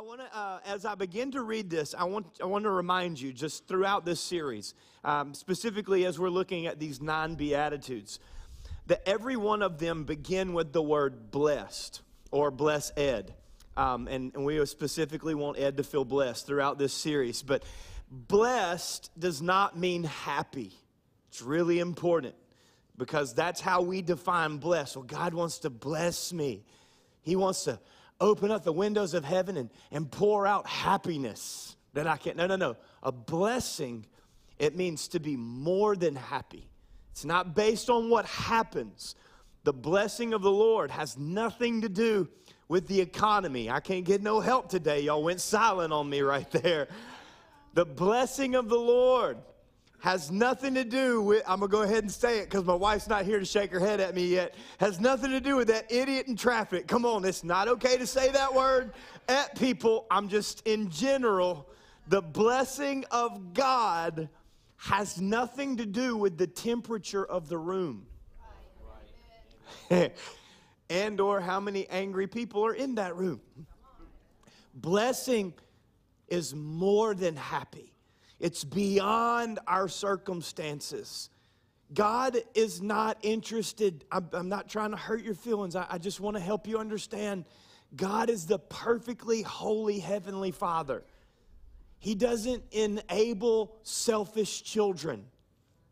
I want to, uh, as I begin to read this, I want, I want to remind you just throughout this series, um, specifically as we're looking at these nine Beatitudes, that every one of them begin with the word blessed or bless Ed. Um, and, and we specifically want Ed to feel blessed throughout this series. But blessed does not mean happy. It's really important because that's how we define blessed. Well, God wants to bless me, He wants to open up the windows of heaven and, and pour out happiness that I can't. No, no, no. A blessing, it means to be more than happy. It's not based on what happens. The blessing of the Lord has nothing to do with the economy. I can't get no help today. Y'all went silent on me right there. The blessing of the Lord has nothing to do with, I'm gonna go ahead and say it because my wife's not here to shake her head at me yet, has nothing to do with that idiot in traffic. Come on, it's not okay to say that word at people. I'm just in general, the blessing of God has nothing to do with the temperature of the room. and or how many angry people are in that room. Blessing is more than happy. It's beyond our circumstances. God is not interested. I'm, I'm, not trying to hurt your feelings. I, I just want to help you understand. God is the perfectly holy Heavenly Father. He doesn't enable selfish children.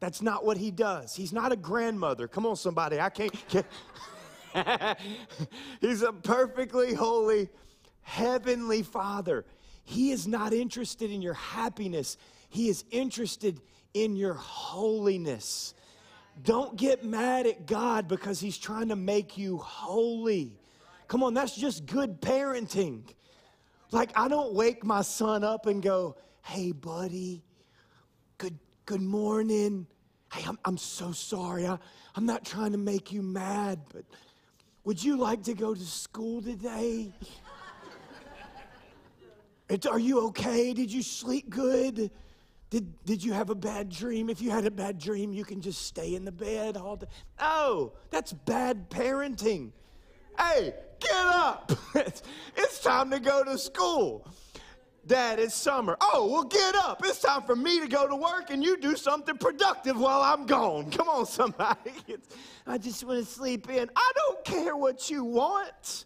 That's not what He does. He's not a grandmother. Come on, somebody. I can't. can't. He's a perfectly holy Heavenly Father. He is not interested in your happiness. He is interested in your holiness. Don't get mad at God because He's trying to make you holy. Come on, that's just good parenting. Like, I don't wake my son up and go, hey, buddy, good, good morning. Hey, I'm, I'm so sorry. I, I'm not trying to make you mad, but would you like to go to school today? Are you okay? Did you sleep good? Did, did you have a bad dream? If you had a bad dream, you can just stay in the bed all day. No, that's bad parenting. Hey, get up. it's time to go to school. Dad, it's summer. Oh, well, get up. It's time for me to go to work and you do something productive while I'm gone. Come on, somebody. I just want to sleep in. I don't care what you want.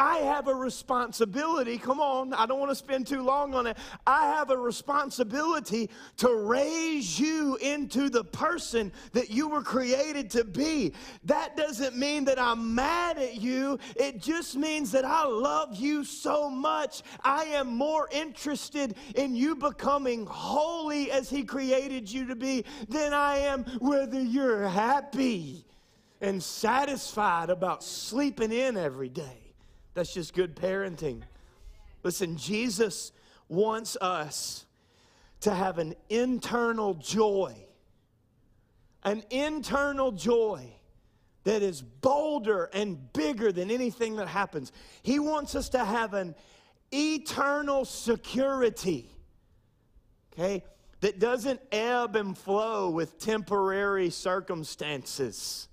I have a responsibility. Come on, I don't want to spend too long on it. I have a responsibility to raise you into the person that you were created to be. That doesn't mean that I'm mad at you, it just means that I love you so much. I am more interested in you becoming holy as He created you to be than I am whether you're happy and satisfied about sleeping in every day. That's just good parenting. Listen, Jesus wants us to have an internal joy, an internal joy that is bolder and bigger than anything that happens. He wants us to have an eternal security, okay, that doesn't ebb and flow with temporary circumstances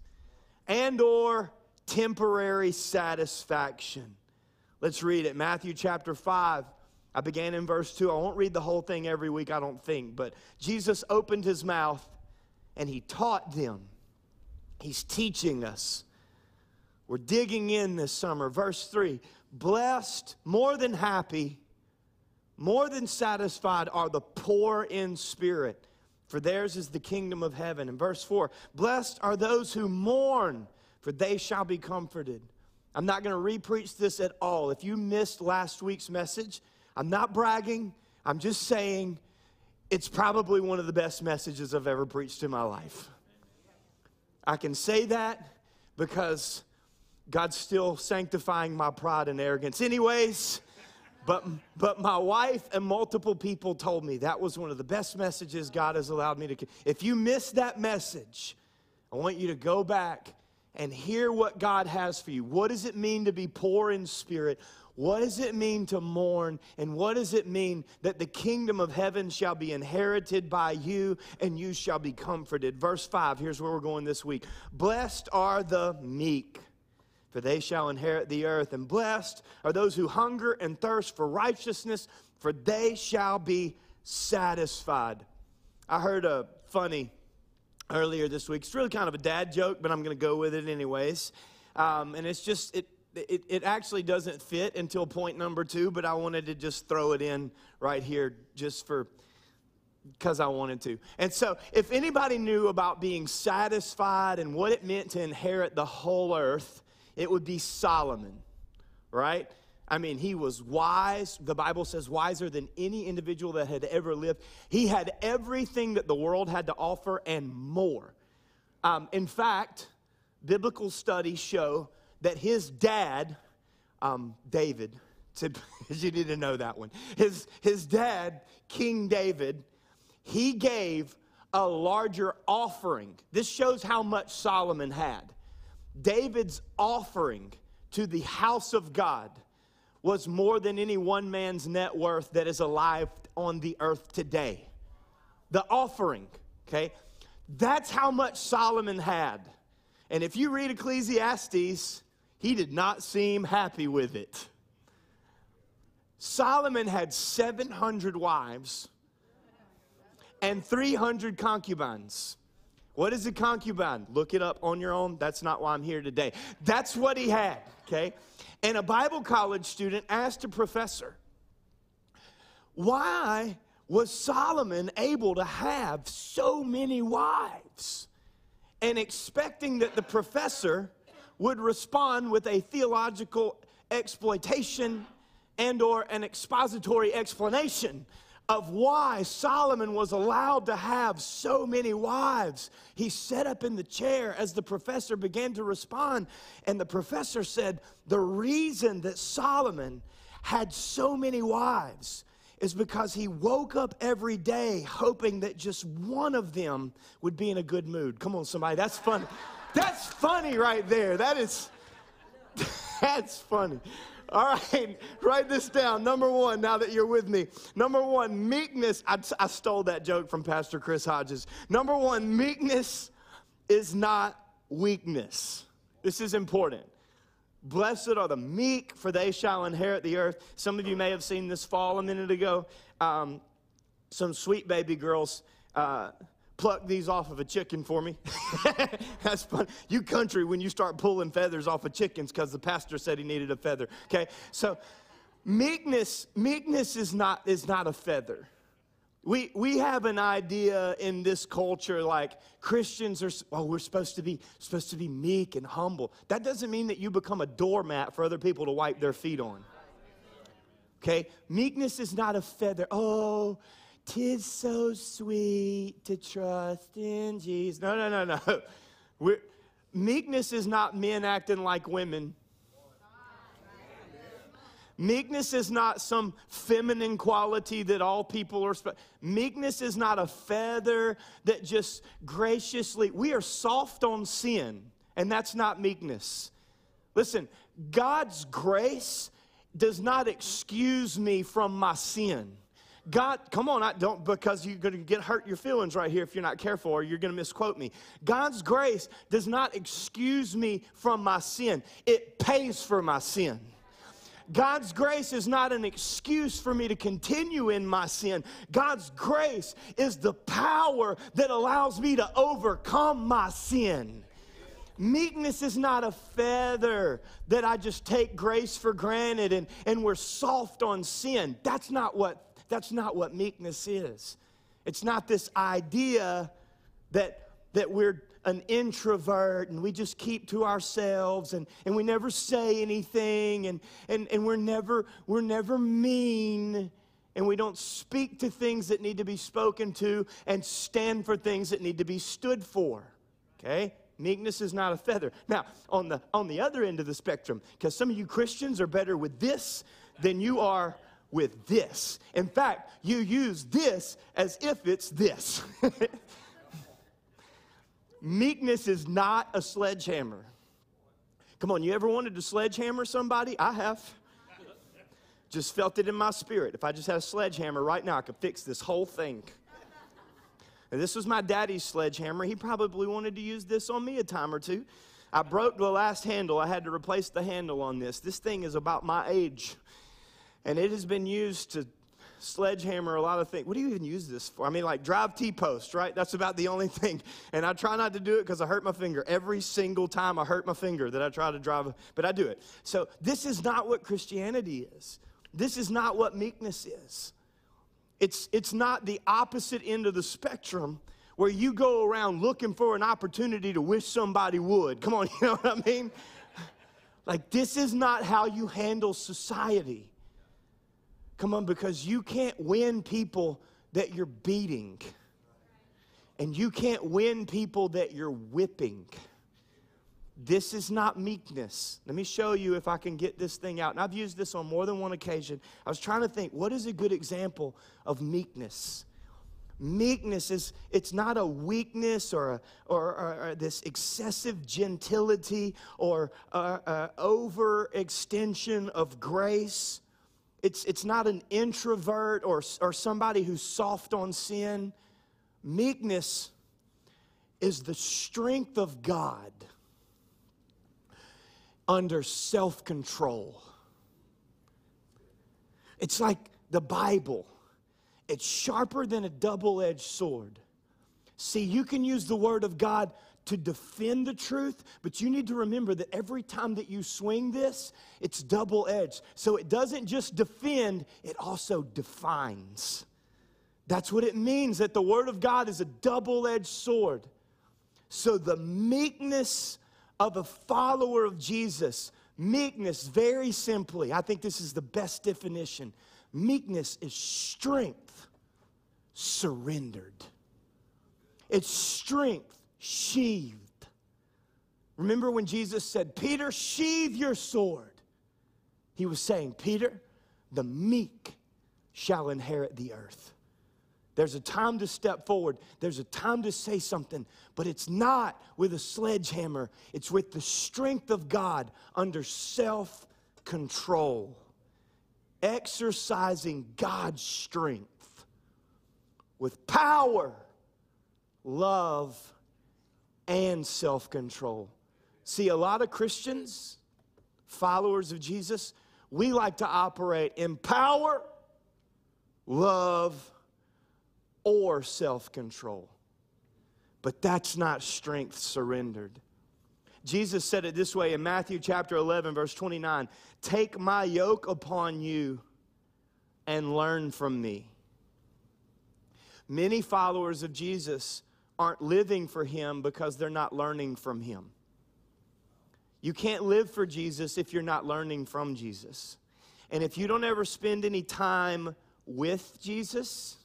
and or temporary satisfaction. Let's read it. Matthew chapter 5. I began in verse 2. I won't read the whole thing every week, I don't think, but Jesus opened his mouth and he taught them. He's teaching us. We're digging in this summer. Verse 3 Blessed, more than happy, more than satisfied are the poor in spirit, for theirs is the kingdom of heaven. And verse 4 Blessed are those who mourn for they shall be comforted. I'm not going to repreach this at all. If you missed last week's message, I'm not bragging. I'm just saying it's probably one of the best messages I've ever preached in my life. I can say that because God's still sanctifying my pride and arrogance. Anyways, but, but my wife and multiple people told me that was one of the best messages God has allowed me to. If you missed that message, I want you to go back and hear what God has for you. What does it mean to be poor in spirit? What does it mean to mourn? And what does it mean that the kingdom of heaven shall be inherited by you and you shall be comforted? Verse 5, here's where we're going this week. Blessed are the meek, for they shall inherit the earth. And blessed are those who hunger and thirst for righteousness, for they shall be satisfied. I heard a funny earlier this week. It's really kind of a dad joke, but I'm going to go with it anyways. Um, and it's just, it, it, it actually doesn't fit until point number two, but I wanted to just throw it in right here just for because I wanted to. And so, if anybody knew about being satisfied and what it meant to inherit the whole earth, it would be Solomon, right? I mean, he was wise. The Bible says wiser than any individual that had ever lived. He had everything that the world had to offer and more. Um, in fact, biblical studies show that his dad, um, David, you need to know that one. His, his dad, King David, he gave a larger offering. This shows how much Solomon had. David's offering to the house of God was more than any one man's net worth that is alive on the earth today. The offering, okay? That's how much Solomon had. And if you read Ecclesiastes, he did not seem happy with it. Solomon had 700 wives and 300 concubines. What is a concubine? Look it up on your own. That's not why I'm here today. That's what he had, okay? And a Bible college student asked a professor, why was Solomon able to have so many wives? And expecting that the professor would respond with a theological exploitation and or an expository explanation of why Solomon was allowed to have so many wives. He sat up in the chair as the professor began to respond, and the professor said, The reason that Solomon had so many wives is because he woke up every day hoping that just one of them would be in a good mood. Come on, somebody, that's funny. That's funny right there. That is, that's funny. All right, write this down. Number one, now that you're with me. Number one, meekness. I, I stole that joke from Pastor Chris Hodges. Number one, meekness is not weakness. This is important. Blessed are the meek, for they shall inherit the earth. Some of you may have seen this fall a minute ago. Um, some sweet baby girls. Uh, pluck these off of a chicken for me. That's fun. You country when you start pulling feathers off of chickens because the pastor said he needed a feather. Okay, so meekness, meekness is not is not a feather. We, we have an idea in this culture like Christians are, oh, we're supposed to be supposed to be meek and humble. That doesn't mean that you become a doormat for other people to wipe their feet on. Okay? Meekness is not a feather. Oh, Tis so sweet to trust in Jesus. No, no, no, no. We're, meekness is not men acting like women. Meekness is not some feminine quality that all people are. Meekness is not a feather that just graciously. We are soft on sin, and that's not meekness. Listen, God's grace does not excuse me from my sin. God, come on, I don't because you're going to get hurt your feelings right here if you're not careful or you're going to misquote me. God's grace does not excuse me from my sin. It pays for my sin. God's grace is not an excuse for me to continue in my sin. God's grace is the power that allows me to overcome my sin. Meekness is not a feather that I just take grace for granted and, and we're soft on sin. That's not what that's not what meekness is. It's not this idea that, that we're an introvert and we just keep to ourselves and, and we never say anything and, and, and we're, never, we're never mean and we don't speak to things that need to be spoken to and stand for things that need to be stood for. Okay? Meekness is not a feather. Now, on the, on the other end of the spectrum, because some of you Christians are better with this than you are with this. In fact, you use this as if it's this. Meekness is not a sledgehammer. Come on, you ever wanted to sledgehammer somebody? I have. Just felt it in my spirit. If I just had a sledgehammer right now, I could fix this whole thing. And this was my daddy's sledgehammer. He probably wanted to use this on me a time or two. I broke the last handle. I had to replace the handle on this. This thing is about my age. And it has been used to sledgehammer a lot of things. What do you even use this for? I mean, like drive T post, right? That's about the only thing. And I try not to do it because I hurt my finger. Every single time I hurt my finger that I try to drive, but I do it. So this is not what Christianity is. This is not what meekness is. It's, it's not the opposite end of the spectrum where you go around looking for an opportunity to wish somebody would. Come on, you know what I mean? Like, this is not how you handle society. Come on, because you can't win people that you're beating, and you can't win people that you're whipping. This is not meekness. Let me show you if I can get this thing out. And I've used this on more than one occasion. I was trying to think, what is a good example of meekness? Meekness is, it's not a weakness or, a, or, or, or this excessive gentility or uh, uh, overextension of grace. It's, it's not an introvert or, or somebody who's soft on sin. Meekness is the strength of God under self control. It's like the Bible, it's sharper than a double edged sword. See, you can use the Word of God to defend the truth, but you need to remember that every time that you swing this, it's double edged. So it doesn't just defend, it also defines. That's what it means that the Word of God is a double edged sword. So the meekness of a follower of Jesus, meekness, very simply, I think this is the best definition meekness is strength surrendered, it's strength sheathed. Remember when Jesus said, Peter, sheathe your sword? He was saying, Peter, the meek shall inherit the earth. There's a time to step forward. There's a time to say something, but it's not with a sledgehammer. It's with the strength of God under self control, exercising God's strength with power, love, and self control. See, a lot of Christians, followers of Jesus, we like to operate in power, love, or self control. But that's not strength surrendered. Jesus said it this way in Matthew chapter 11, verse 29 Take my yoke upon you and learn from me. Many followers of Jesus aren't living for him because they're not learning from him. You can't live for Jesus if you're not learning from Jesus. And if you don't ever spend any time with Jesus,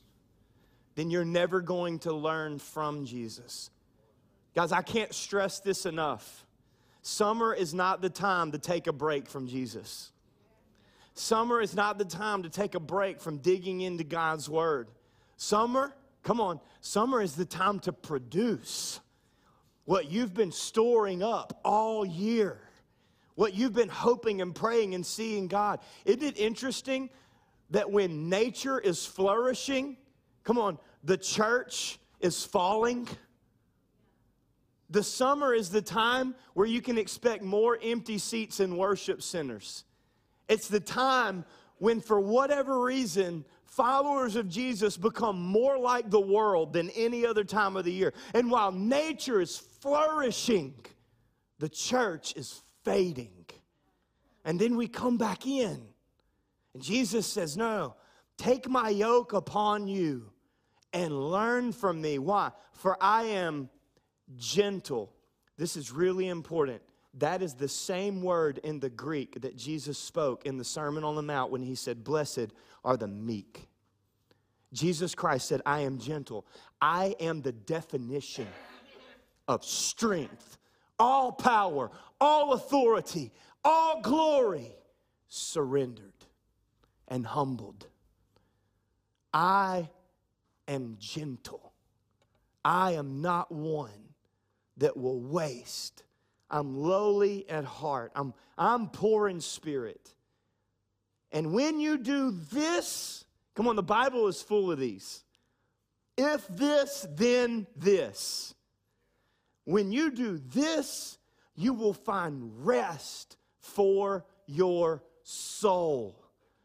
then you're never going to learn from Jesus. Guys, I can't stress this enough. Summer is not the time to take a break from Jesus. Summer is not the time to take a break from digging into God's Word. Summer, come on, summer is the time to produce what you've been storing up all year, what you've been hoping and praying and seeing God. Isn't it interesting that when nature is flourishing, Come on, the church is falling. The summer is the time where you can expect more empty seats in worship centers. It's the time when, for whatever reason, followers of Jesus become more like the world than any other time of the year. And while nature is flourishing, the church is fading. And then we come back in. And Jesus says, No, take my yoke upon you and learn from me. Why? For I am gentle. This is really important. That is the same word in the Greek that Jesus spoke in the Sermon on the Mount when he said, Blessed are the meek. Jesus Christ said, I am gentle. I am the definition of strength, all power, all authority, all glory surrendered and humbled. I am gentle. I am not one that will waste. I'm lowly at heart. I'm, I'm poor in spirit. And when you do this, come on, the Bible is full of these. If this, then this. When you do this, you will find rest for your soul.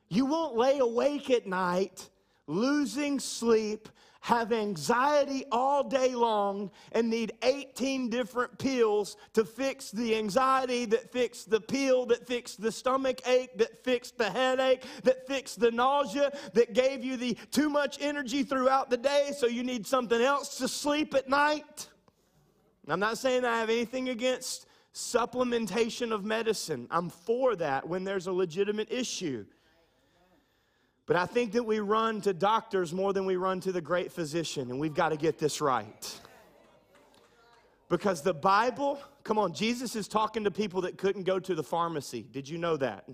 You won't lay awake at night losing sleep, have anxiety all day long, and need 18 different pills to fix the anxiety, that fix the pill, that fix the stomach ache, that fix the headache, that fix the nausea, that gave you the too much energy throughout the day, so you need something else to sleep at night. I'm not saying I have anything against supplementation of medicine. I'm for that when there's a legitimate issue. But I think that we run to doctors more than we run to the great physician, and we've got to get this right. Because the Bible, come on, Jesus is talking to people that couldn't go to the pharmacy. Did you know that?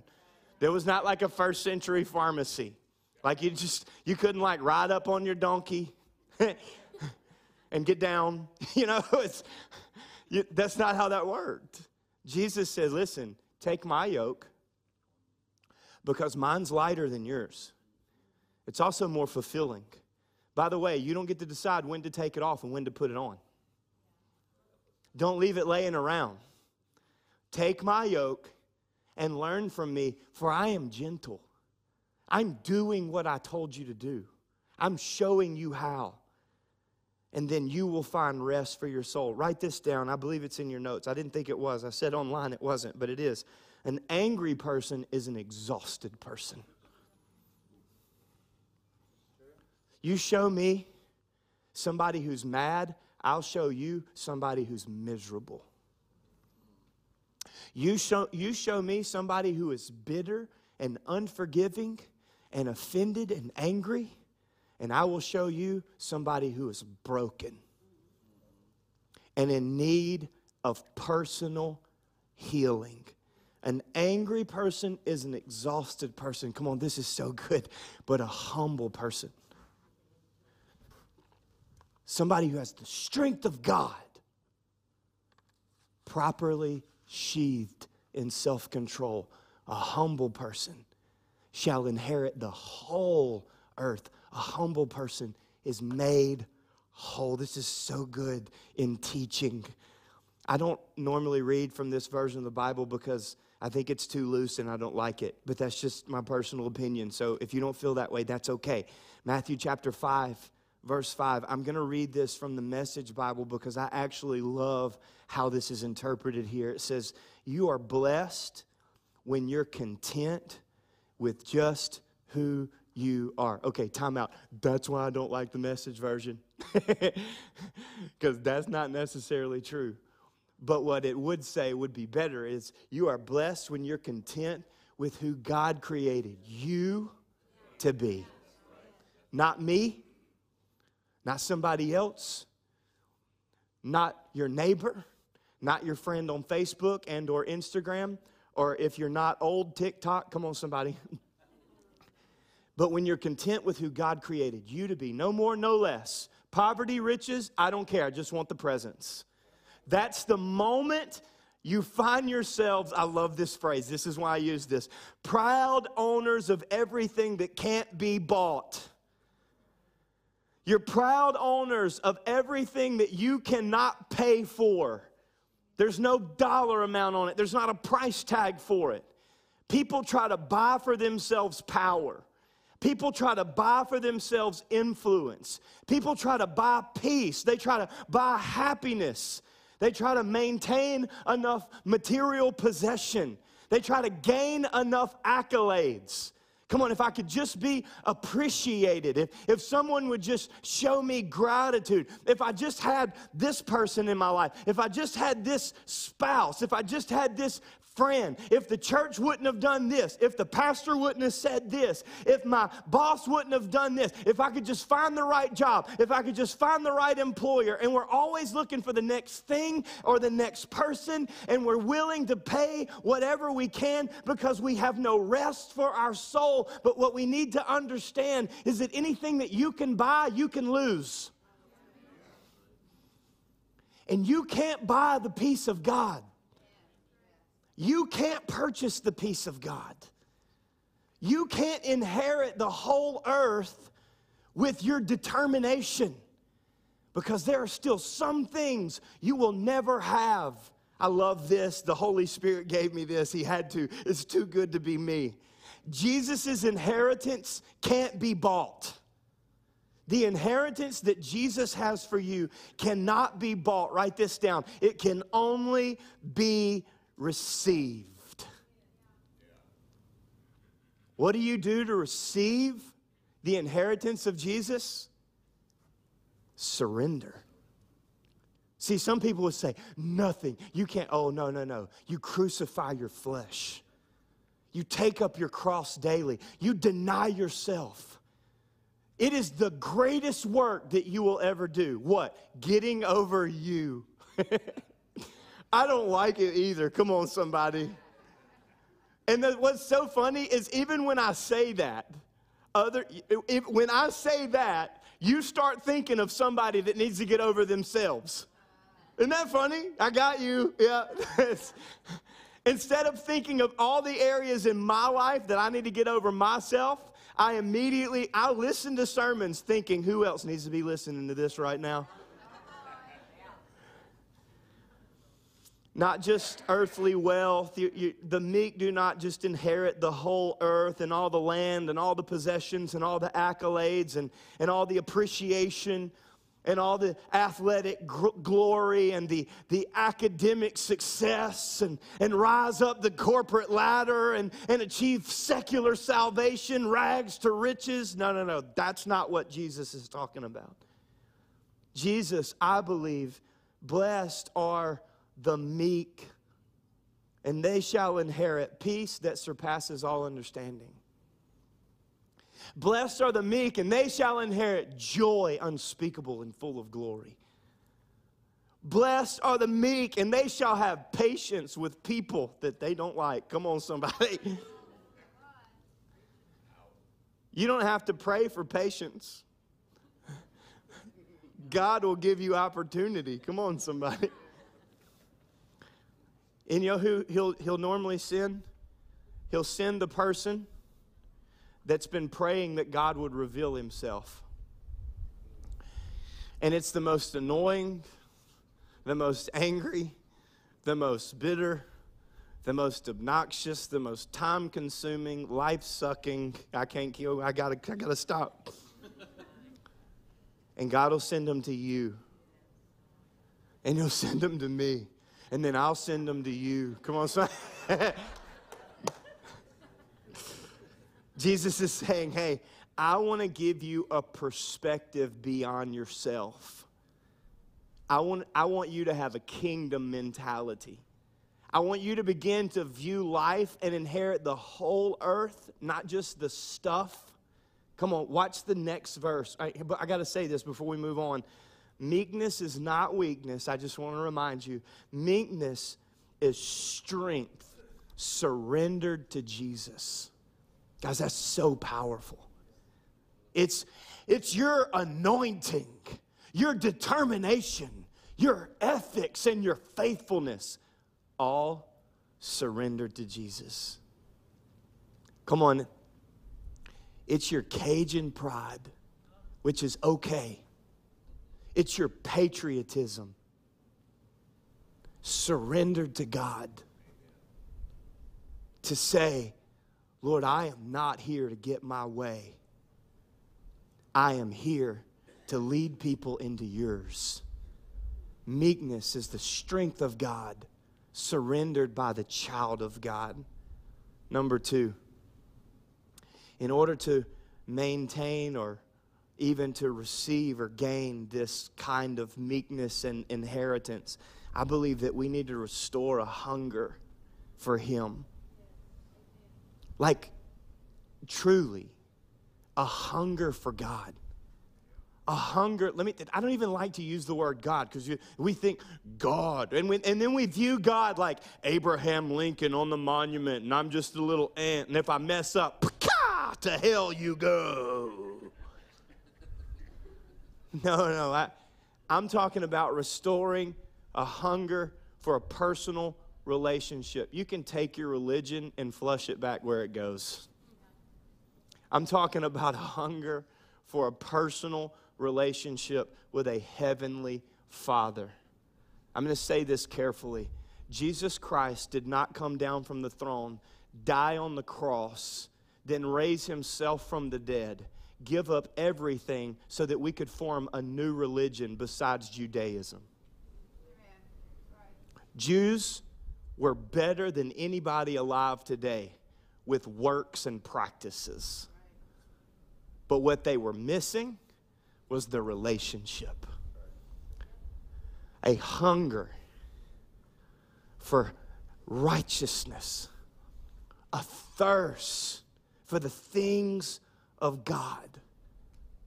There was not like a first century pharmacy. Like you just, you couldn't like ride up on your donkey and get down. You know, it's, you, that's not how that worked. Jesus said, listen, take my yoke because mine's lighter than yours. It's also more fulfilling. By the way, you don't get to decide when to take it off and when to put it on. Don't leave it laying around. Take my yoke and learn from me, for I am gentle. I'm doing what I told you to do, I'm showing you how. And then you will find rest for your soul. Write this down. I believe it's in your notes. I didn't think it was. I said online it wasn't, but it is. An angry person is an exhausted person. You show me somebody who's mad, I'll show you somebody who's miserable. You show, you show me somebody who is bitter and unforgiving and offended and angry, and I will show you somebody who is broken and in need of personal healing. An angry person is an exhausted person. Come on, this is so good, but a humble person somebody who has the strength of God, properly sheathed in self control, a humble person shall inherit the whole earth. A humble person is made whole. This is so good in teaching. I don't normally read from this version of the Bible because I think it's too loose and I don't like it, but that's just my personal opinion. So if you don't feel that way, that's okay. Matthew chapter 5, verse 5. I'm going to read this from the Message Bible because I actually love how this is interpreted here. It says, You are blessed when you're content with just who you are. Okay, time out. That's why I don't like the message version, because that's not necessarily true. But what it would say would be better is you are blessed when you're content with who God created you to be. Not me, not somebody else, not your neighbor, not your friend on Facebook and or Instagram, or if you're not old, TikTok, come on somebody. but when you're content with who God created you to be, no more, no less. Poverty, riches, I don't care. I just want the presence. That's the moment you find yourselves, I love this phrase, this is why I use this proud owners of everything that can't be bought. You're proud owners of everything that you cannot pay for. There's no dollar amount on it, there's not a price tag for it. People try to buy for themselves power. People try to buy for themselves influence. People try to buy peace. They try to buy happiness. They try to maintain enough material possession. They try to gain enough accolades. Come on, if I could just be appreciated, if, if someone would just show me gratitude, if I just had this person in my life, if I just had this spouse, if I just had this friend, if the church wouldn't have done this, if the pastor wouldn't have said this, if my boss wouldn't have done this, if I could just find the right job, if I could just find the right employer, and we're always looking for the next thing or the next person, and we're willing to pay whatever we can because we have no rest for our soul. But what we need to understand is that anything that you can buy, you can lose. And you can't buy the peace of God. You can't purchase the peace of God. You can't inherit the whole earth with your determination because there are still some things you will never have. I love this. The Holy Spirit gave me this. He had to. It's too good to be me. Jesus' inheritance can't be bought. The inheritance that Jesus has for you cannot be bought. Write this down. It can only be received. What do you do to receive the inheritance of Jesus? Surrender. See, some people would say, nothing. You can't. Oh, no, no, no. You crucify your flesh. You take up your cross daily. You deny yourself. It is the greatest work that you will ever do. What? Getting over you. I don't like it either. Come on, somebody. And the, what's so funny is even when I say that, other if, when I say that, you start thinking of somebody that needs to get over themselves. Isn't that funny? I got you. Yeah. Instead of thinking of all the areas in my life that I need to get over myself, I immediately I listen to sermons thinking who else needs to be listening to this right now? Not just earthly wealth. You, you, the meek do not just inherit the whole earth and all the land and all the possessions and all the accolades and, and all the appreciation and all the athletic gr- glory and the, the academic success and, and rise up the corporate ladder and, and achieve secular salvation, rags to riches. No, no, no. That's not what Jesus is talking about. Jesus, I believe, blessed are the meek, and they shall inherit peace that surpasses all understanding. Blessed are the meek, and they shall inherit joy unspeakable and full of glory. Blessed are the meek, and they shall have patience with people that they don't like. Come on, somebody. You don't have to pray for patience. God will give you opportunity. Come on, somebody. And you know who he'll, he'll normally send? He'll send the person that's been praying that God would reveal himself. And it's the most annoying, the most angry, the most bitter, the most obnoxious, the most time consuming, life sucking. I can't kill, I gotta, I gotta stop. and God will send them to you. And He'll send them to me. And then I'll send them to you. Come on, son. Jesus is saying, hey, I want to give you a perspective beyond yourself. I want, I want you to have a kingdom mentality. I want you to begin to view life and inherit the whole earth, not just the stuff. Come on, watch the next verse. But I got to say this before we move on. Meekness is not weakness. I just want to remind you. Meekness is strength surrendered to Jesus. Guys, that's so powerful. It's, it's your anointing, your determination, your ethics, and your faithfulness, all surrendered to Jesus. Come on. It's your Cajun pride, which is okay. It's your patriotism, surrendered to God to say, Lord, I am not here to get my way. I am here to lead people into yours. Meekness is the strength of God, surrendered by the child of God. Number two, in order to maintain or even to receive or gain this kind of meekness and inheritance, I believe that we need to restore a hunger for Him. Like, truly, a hunger for God. A hunger, let me, I don't even like to use the word God because we think God. And, we, and then we view God like Abraham Lincoln on the monument, and I'm just a little ant. And if I mess up, to hell you go. No, no, I, I'm talking about restoring a hunger for a personal relationship. You can take your religion and flush it back where it goes. I'm talking about a hunger for a personal relationship with a heavenly Father. I'm going to say this carefully. Jesus Christ did not come down from the throne, die on the cross, then raise himself from the dead, give up everything so that we could form a new religion besides Judaism. Jews were better than anybody alive today with works and practices. But what they were missing was the relationship a hunger for righteousness, a thirst for the things of God.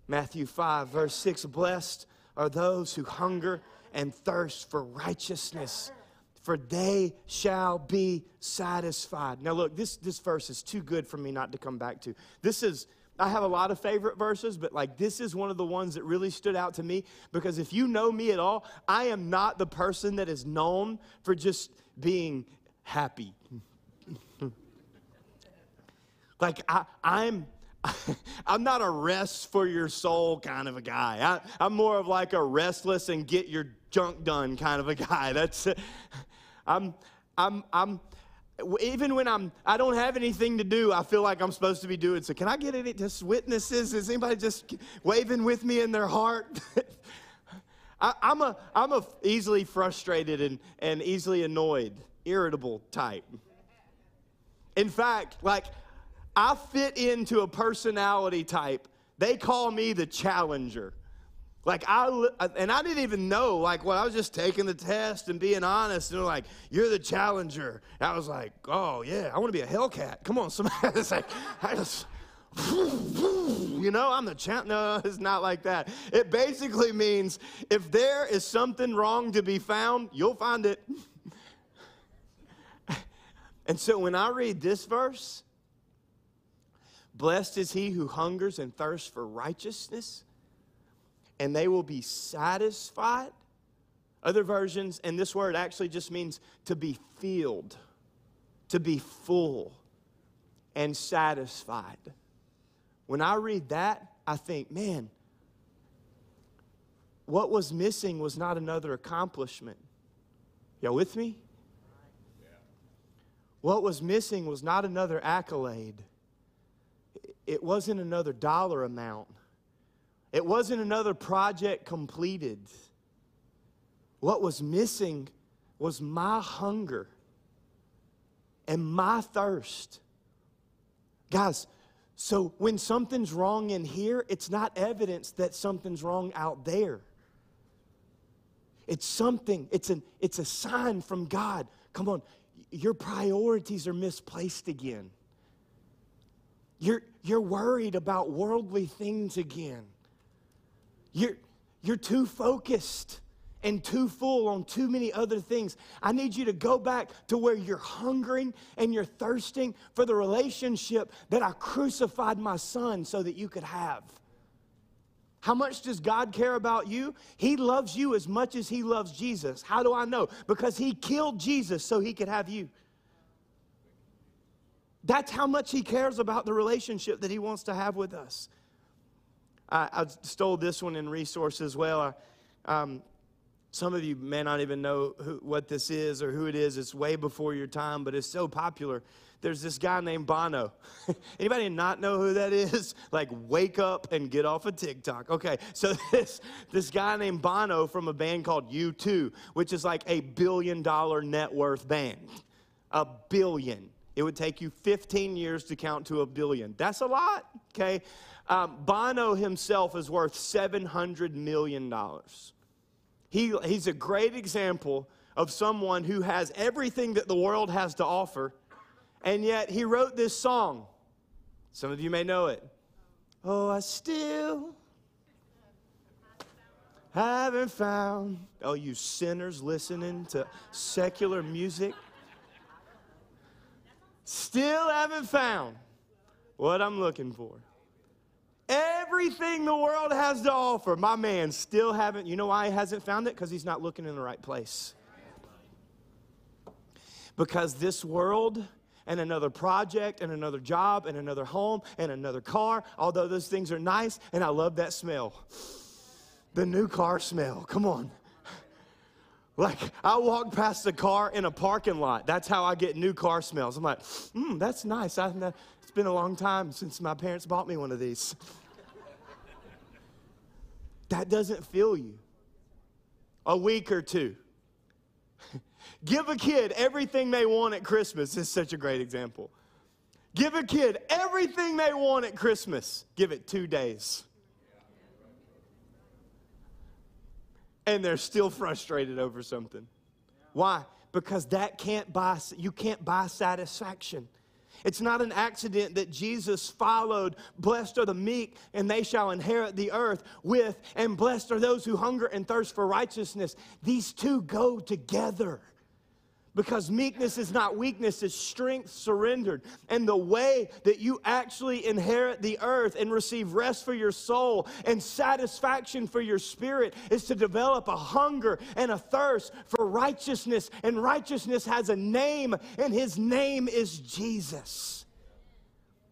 Matthew 5, verse 6 Blessed are those who hunger and thirst for righteousness, for they shall be satisfied. Now, look, this, this verse is too good for me not to come back to. This is I have a lot of favorite verses, but like this is one of the ones that really stood out to me because if you know me at all, I am not the person that is known for just being happy. like I, I'm I'm not a rest for your soul kind of a guy. I, am more of like a restless and get your junk done kind of a guy. That's I'm I'm I'm even when I'm, I don't have anything to do, I feel like I'm supposed to be doing. So can I get any just witnesses? Is anybody just waving with me in their heart? I, am a, I'm a easily frustrated and, and easily annoyed, irritable type. In fact, like I fit into a personality type. They call me the challenger. Like I and I didn't even know. Like well, I was just taking the test and being honest. And they're like, "You're the challenger." And I was like, "Oh yeah, I want to be a Hellcat." Come on, somebody. It's like I just. You know, I'm the champ. No, it's not like that. It basically means if there is something wrong to be found, you'll find it. and so when I read this verse, blessed is he who hungers and thirsts for righteousness, and they will be satisfied. Other versions, and this word actually just means to be filled, to be full and satisfied. When I read that, I think, man, what was missing was not another accomplishment. Y'all with me? What was missing was not another accolade. It wasn't another dollar amount. It wasn't another project completed. What was missing was my hunger and my thirst. Guys, so when something's wrong in here, it's not evidence that something's wrong out there. It's something, it's, an, it's a sign from God. Come on, your priorities are misplaced again. You're, you're worried about worldly things again. You're, you're too focused and too full on too many other things. I need you to go back to where you're hungering and you're thirsting for the relationship that I crucified my son so that you could have. How much does God care about you? He loves you as much as He loves Jesus. How do I know? Because He killed Jesus so He could have you. That's how much He cares about the relationship that He wants to have with us. I, I stole this one in resource as well. I, um, some of you may not even know who, what this is or who it is. It's way before your time, but it's so popular. There's this guy named Bono. Anybody not know who that is? Like, wake up and get off of TikTok. Okay, so this, this guy named Bono from a band called U2, which is like a billion dollar net worth band. A billion. It would take you 15 years to count to a billion. That's a lot, okay? Um, Bono himself is worth $700 million. He, he's a great example of someone who has everything that the world has to offer, and yet he wrote this song. Some of you may know it. Oh, I still haven't found. Oh, you sinners listening to secular music. Still haven't found what I'm looking for. Everything the world has to offer, my man still haven't. You know why he hasn't found it? Because he's not looking in the right place. Because this world and another project and another job and another home and another car, although those things are nice, and I love that smell. The new car smell. Come on. Like, I walk past a car in a parking lot. That's how I get new car smells. I'm like, hmm, that's nice. I, it's been a long time since my parents bought me one of these. that doesn't fill you. A week or two. Give a kid everything they want at Christmas. This is such a great example. Give a kid everything they want at Christmas. Give it two days. And they're still frustrated over something. Why? Because that can't buy you can't buy satisfaction. It's not an accident that Jesus followed, blessed are the meek, and they shall inherit the earth with, and blessed are those who hunger and thirst for righteousness. These two go together. Because meekness is not weakness, it's strength surrendered. And the way that you actually inherit the earth and receive rest for your soul and satisfaction for your spirit is to develop a hunger and a thirst for righteousness. And righteousness has a name, and his name is Jesus.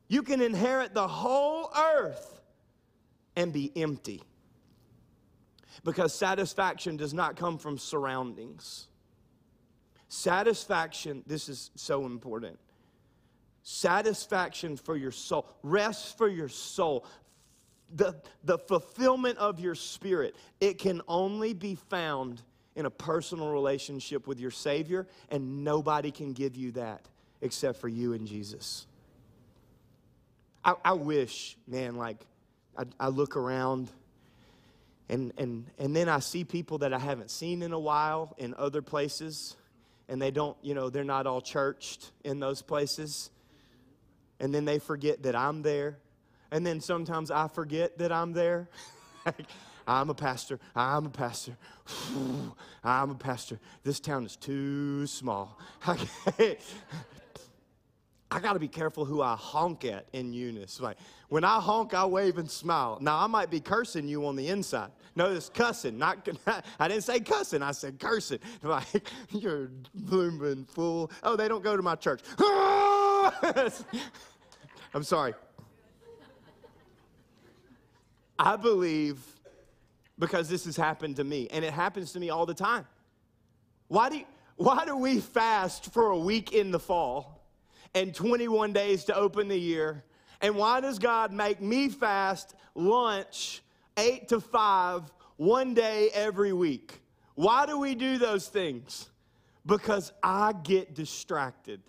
You can inherit the whole earth and be empty. Because satisfaction does not come from surroundings. Satisfaction, this is so important. Satisfaction for your soul, rest for your soul, the, the fulfillment of your spirit, it can only be found in a personal relationship with your Savior, and nobody can give you that except for you and Jesus. I, I wish, man, like, I, I look around and, and, and then I see people that I haven't seen in a while in other places and they don't, you know, they're not all churched in those places. And then they forget that I'm there. And then sometimes I forget that I'm there. I'm a pastor. I'm a pastor. I'm a pastor. This town is too small. I got to be careful who I honk at in Eunice. Like when I honk, I wave and smile. Now I might be cursing you on the inside. Notice cussing, not I didn't say cussing. I said cursing. Like you're blooming fool. Oh, they don't go to my church. I'm sorry. I believe because this has happened to me, and it happens to me all the time. Why do, why do we fast for a week in the fall? And 21 days to open the year? And why does God make me fast lunch 8 to 5 one day every week? Why do we do those things? Because I get distracted.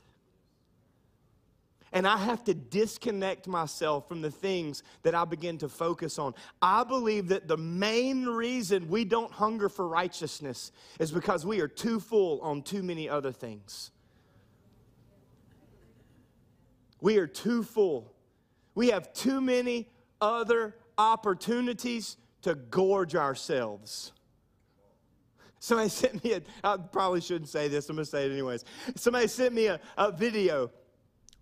And I have to disconnect myself from the things that I begin to focus on. I believe that the main reason we don't hunger for righteousness is because we are too full on too many other things. We are too full. We have too many other opportunities to gorge ourselves. Somebody sent me a, I probably shouldn't say this, I'm gonna say it anyways. Somebody sent me a, a video.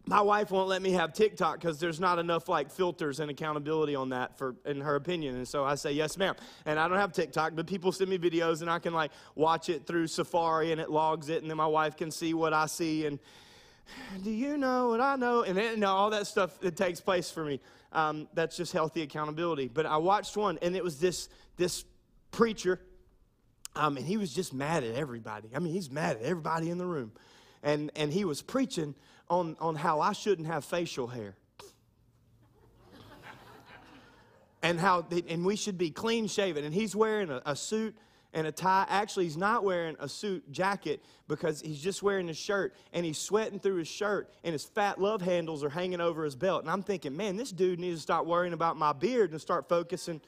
My wife won't let me have TikTok because there's not enough like filters and accountability on that for in her opinion. And so I say, yes, ma'am. And I don't have TikTok, but people send me videos and I can like watch it through Safari and it logs it, and then my wife can see what I see and do you know what I know? And all that stuff that takes place for me. Um, that's just healthy accountability. But I watched one, and it was this this preacher, um, and he was just mad at everybody. I mean, he's mad at everybody in the room, and and he was preaching on on how I shouldn't have facial hair. and how and we should be clean shaven and he's wearing a, a suit and a tie. Actually, he's not wearing a suit jacket because he's just wearing his shirt and he's sweating through his shirt and his fat love handles are hanging over his belt. And I'm thinking, man, this dude needs to stop worrying about my beard and start focusing.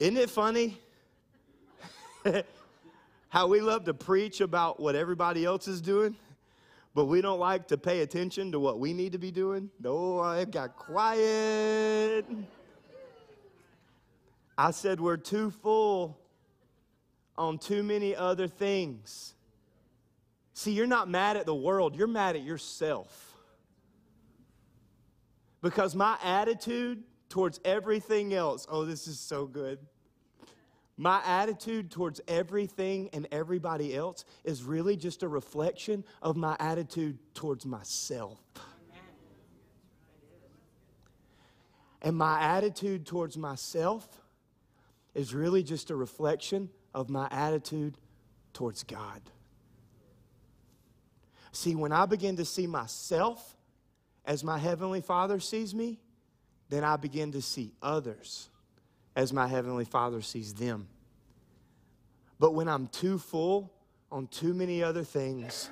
Isn't it funny how we love to preach about what everybody else is doing? But we don't like to pay attention to what we need to be doing. No, I got quiet. I said we're too full on too many other things. See, you're not mad at the world, you're mad at yourself. Because my attitude towards everything else, oh, this is so good. My attitude towards everything and everybody else is really just a reflection of my attitude towards myself. And my attitude towards myself is really just a reflection of my attitude towards God. See, when I begin to see myself as my Heavenly Father sees me, then I begin to see others as my Heavenly Father sees them. But when I'm too full on too many other things,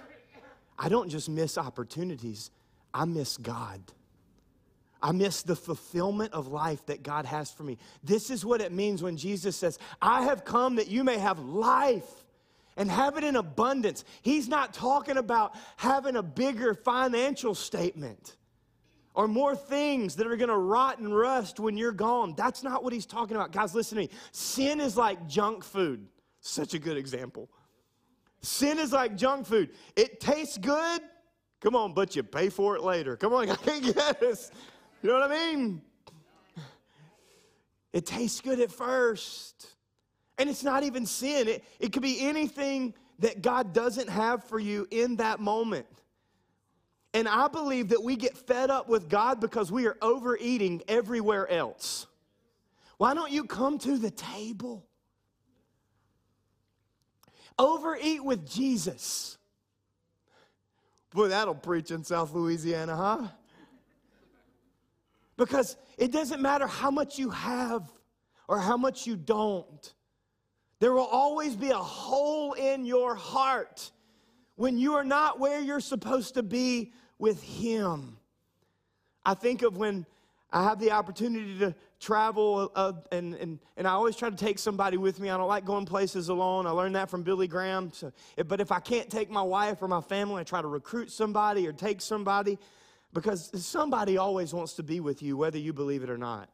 I don't just miss opportunities, I miss God. I miss the fulfillment of life that God has for me. This is what it means when Jesus says, I have come that you may have life and have it in abundance. He's not talking about having a bigger financial statement or more things that are going to rot and rust when you're gone. That's not what he's talking about. Guys, listen to me. Sin is like junk food. Such a good example. Sin is like junk food. It tastes good. Come on, but you pay for it later. Come on, I can't get this. You know what I mean? It tastes good at first. And it's not even sin, it, it could be anything that God doesn't have for you in that moment. And I believe that we get fed up with God because we are overeating everywhere else. Why don't you come to the table? Overeat with Jesus. Boy, that'll preach in South Louisiana, huh? Because it doesn't matter how much you have or how much you don't. There will always be a hole in your heart when you are not where you're supposed to be with Him. I think of when I have the opportunity to travel, uh, and, and, and I always try to take somebody with me. I don't like going places alone. I learned that from Billy Graham. So, but if I can't take my wife or my family, I try to recruit somebody or take somebody because somebody always wants to be with you, whether you believe it or not.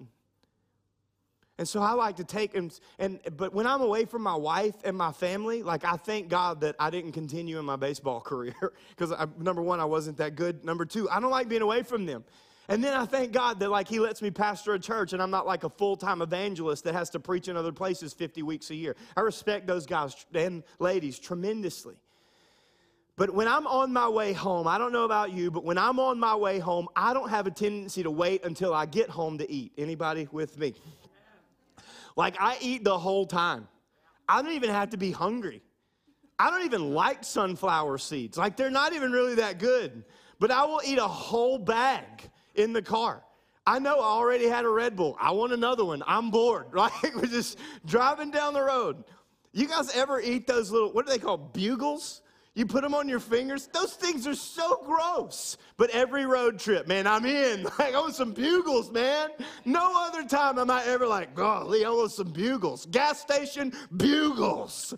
And so I like to take and, and but when I'm away from my wife and my family, like I thank God that I didn't continue in my baseball career because number one, I wasn't that good. Number two, I don't like being away from them. And then I thank God that like He lets me pastor a church and I'm not like a full time evangelist that has to preach in other places 50 weeks a year. I respect those guys and ladies tremendously. But when I'm on my way home, I don't know about you, but when I'm on my way home, I don't have a tendency to wait until I get home to eat. Anybody with me? Like I eat the whole time. I don't even have to be hungry. I don't even like sunflower seeds. Like they're not even really that good. But I will eat a whole bag in the car. I know I already had a Red Bull. I want another one. I'm bored. Like we're just driving down the road. You guys ever eat those little, what are they called? Bugles? You put them on your fingers. Those things are so gross. But every road trip, man, I'm in. Like, I want some bugles, man. No other time am I ever like, golly, I want some bugles. Gas station, bugles.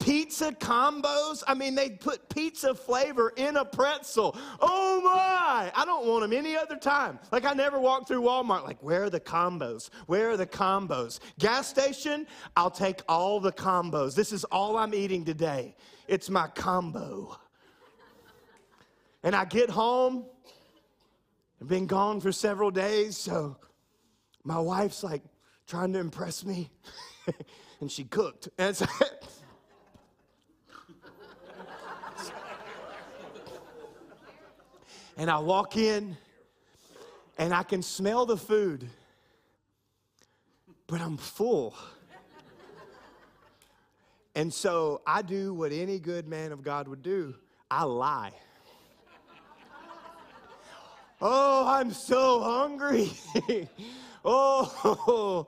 Pizza combos. I mean, they put pizza flavor in a pretzel. Oh my! I don't want them any other time. Like, I never walk through Walmart, like, where are the combos? Where are the combos? Gas station, I'll take all the combos. This is all I'm eating today. It's my combo. And I get home, I've been gone for several days, so my wife's like trying to impress me, and she cooked. And so, and I walk in, and I can smell the food, but I'm full. And so I do what any good man of God would do I lie. oh, I'm so hungry. oh,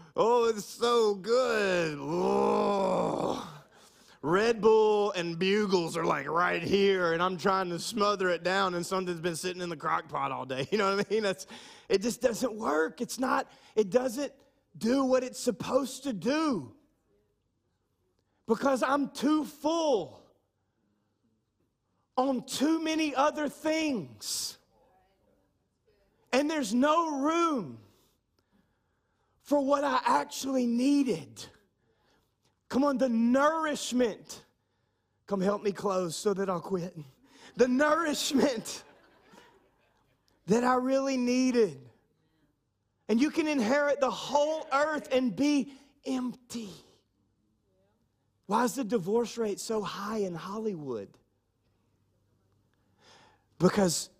oh, it's so good. Oh. Red Bull and Bugles are like right here, and I'm trying to smother it down, and something's been sitting in the crock pot all day. You know what I mean? That's, it just doesn't work. It's not, it doesn't do what it's supposed to do because I'm too full on too many other things. And there's no room for what I actually needed. Come on, the nourishment. Come help me close so that I'll quit. The nourishment that I really needed. And you can inherit the whole earth and be empty. Why is the divorce rate so high in Hollywood? Because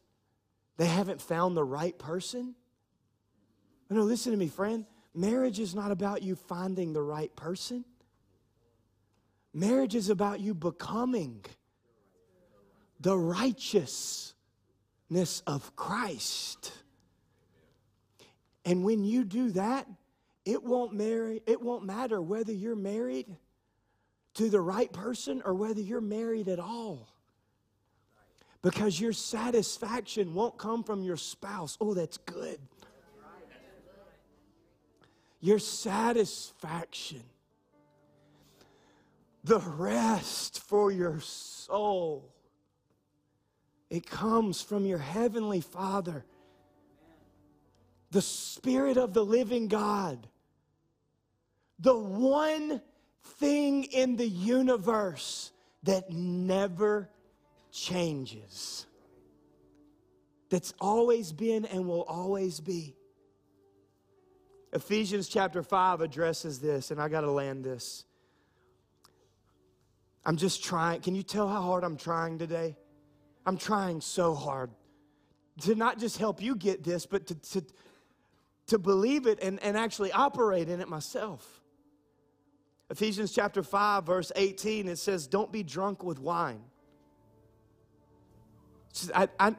they haven't found the right person No, listen to me, friend. Marriage is not about you finding the right person. Marriage is about you becoming the righteousness of Christ. And when you do that, it won't marry, it won't matter whether you're married to the right person or whether you're married at all. Because your satisfaction won't come from your spouse. Oh, that's good. Your satisfaction, the rest for your soul, it comes from your heavenly Father the Spirit of the living God, the one thing in the universe that never changes, that's always been and will always be. Ephesians chapter 5 addresses this, and I got to land this. I'm just trying. Can you tell how hard I'm trying today? I'm trying so hard to not just help you get this, but to, to, to believe it and, and actually operate in it myself. Ephesians chapter 5, verse 18, it says, Don't be drunk with wine. I, I,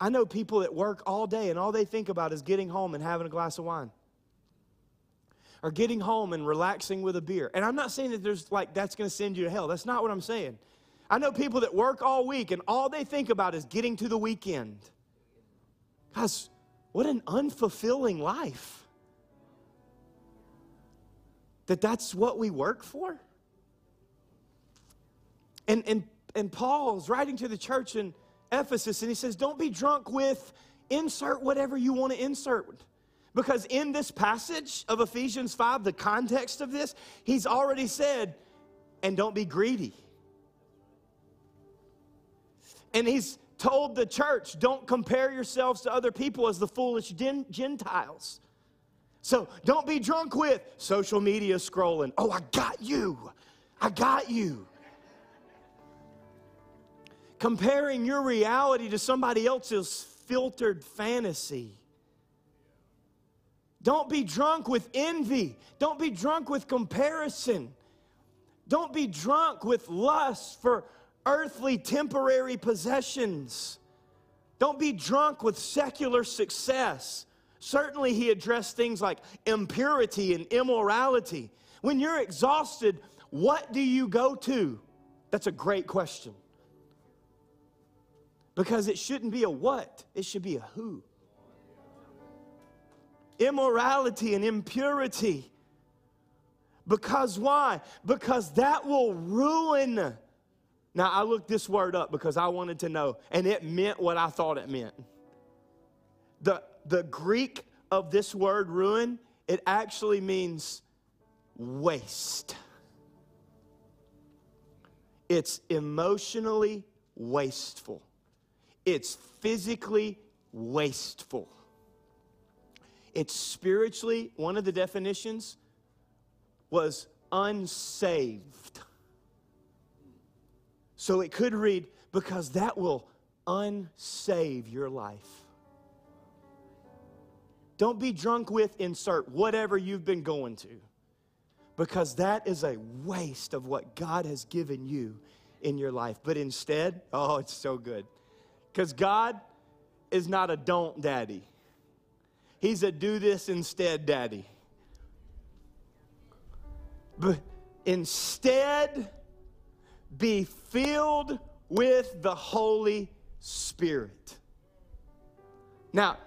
I know people that work all day and all they think about is getting home and having a glass of wine. Or getting home and relaxing with a beer. And I'm not saying that there's like that's gonna send you to hell. That's not what I'm saying. I know people that work all week and all they think about is getting to the weekend. Guys, what an unfulfilling life. That that's what we work for? And, and, and Paul's writing to the church in Ephesus and he says, Don't be drunk with, insert whatever you want to insert. Because in this passage of Ephesians 5, the context of this, he's already said, and don't be greedy. And he's told the church, don't compare yourselves to other people as the foolish Gentiles. So don't be drunk with social media scrolling. Oh, I got you. I got you. Comparing your reality to somebody else's filtered fantasy. Don't be drunk with envy. Don't be drunk with comparison. Don't be drunk with lust for earthly, temporary possessions. Don't be drunk with secular success. Certainly, he addressed things like impurity and immorality. When you're exhausted, what do you go to? That's a great question. Because it shouldn't be a what, it should be a who. Immorality and impurity. Because why? Because that will ruin now, I looked this word up because I wanted to know, and it meant what I thought it meant. The, the Greek of this word, ruin, it actually means waste. It's emotionally wasteful, it's physically wasteful. It's spiritually, one of the definitions was unsaved. So it could read, because that will unsave your life. Don't be drunk with, insert whatever you've been going to, because that is a waste of what God has given you in your life. But instead, oh, it's so good. Because God is not a don't daddy, He's a do this instead daddy. But instead, be filled with the Holy Spirit. Now,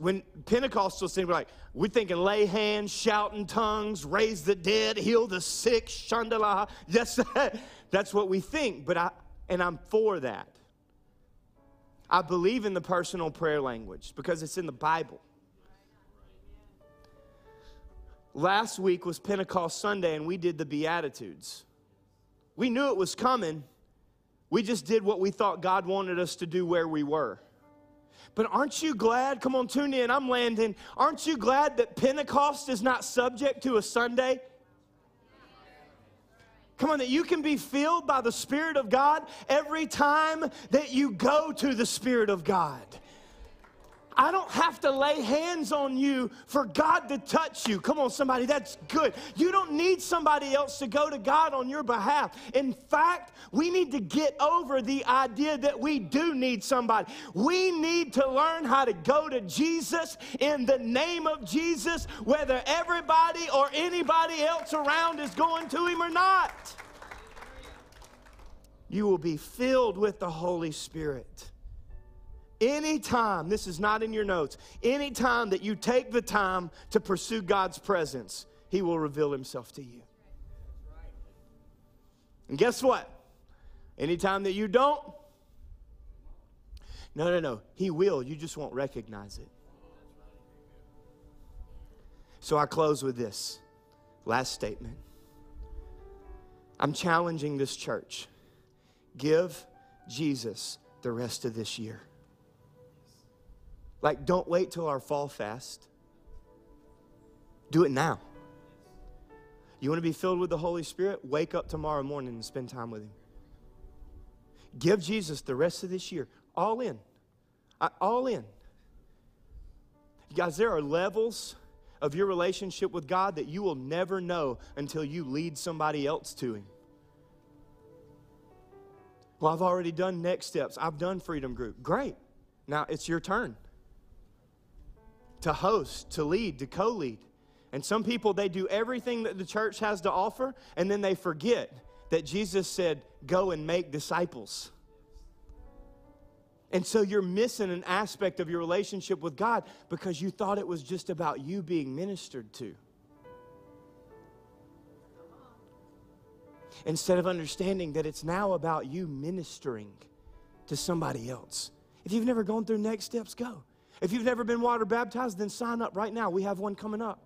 when Pentecostals think, we're like, we're thinking lay hands, shout in tongues, raise the dead, heal the sick, shandala. That's, that's what we think, but I, and I'm for that. I believe in the personal prayer language because it's in the Bible. Last week was Pentecost Sunday, and we did the Beatitudes. We knew it was coming. We just did what we thought God wanted us to do where we were. But aren't you glad? Come on, tune in. I'm landing. Aren't you glad that Pentecost is not subject to a Sunday? Come on, that you can be filled by the Spirit of God every time that you go to the Spirit of God. I don't have to lay hands on you for God to touch you. Come on, somebody, that's good. You don't need somebody else to go to God on your behalf. In fact, we need to get over the idea that we do need somebody. We need to learn how to go to Jesus in the name of Jesus, whether everybody or anybody else around is going to Him or not. You will be filled with the Holy Spirit. Anytime, this is not in your notes, anytime that you take the time to pursue God's presence, He will reveal Himself to you. And guess what? Anytime that you don't, no, no, no, He will. You just won't recognize it. So I close with this last statement. I'm challenging this church. Give Jesus the rest of this year. Like, don't wait till our fall fast. Do it now. You want to be filled with the Holy Spirit? Wake up tomorrow morning and spend time with Him. Give Jesus the rest of this year, all in. All in. You guys, there are levels of your relationship with God that you will never know until you lead somebody else to Him. Well, I've already done next steps. I've done Freedom Group. Great. Now it's your turn to host, to lead, to co lead. And some people, they do everything that the church has to offer, and then they forget that Jesus said, Go and make disciples. And so you're missing an aspect of your relationship with God because you thought it was just about you being ministered to. Instead of understanding that it's now about you ministering to somebody else. If you've never gone through next steps, go. If you've never been water baptized, then sign up right now. We have one coming up.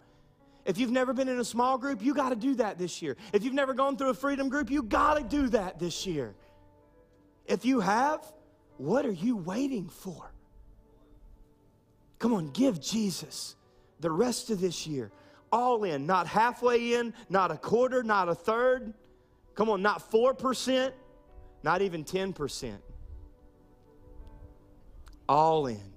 If you've never been in a small group, you got to do that this year. If you've never gone through a freedom group, you got to do that this year. If you have, what are you waiting for? Come on, give Jesus the rest of this year all in, not halfway in, not a quarter, not a third. Come on, not 4%, not even 10%. All in.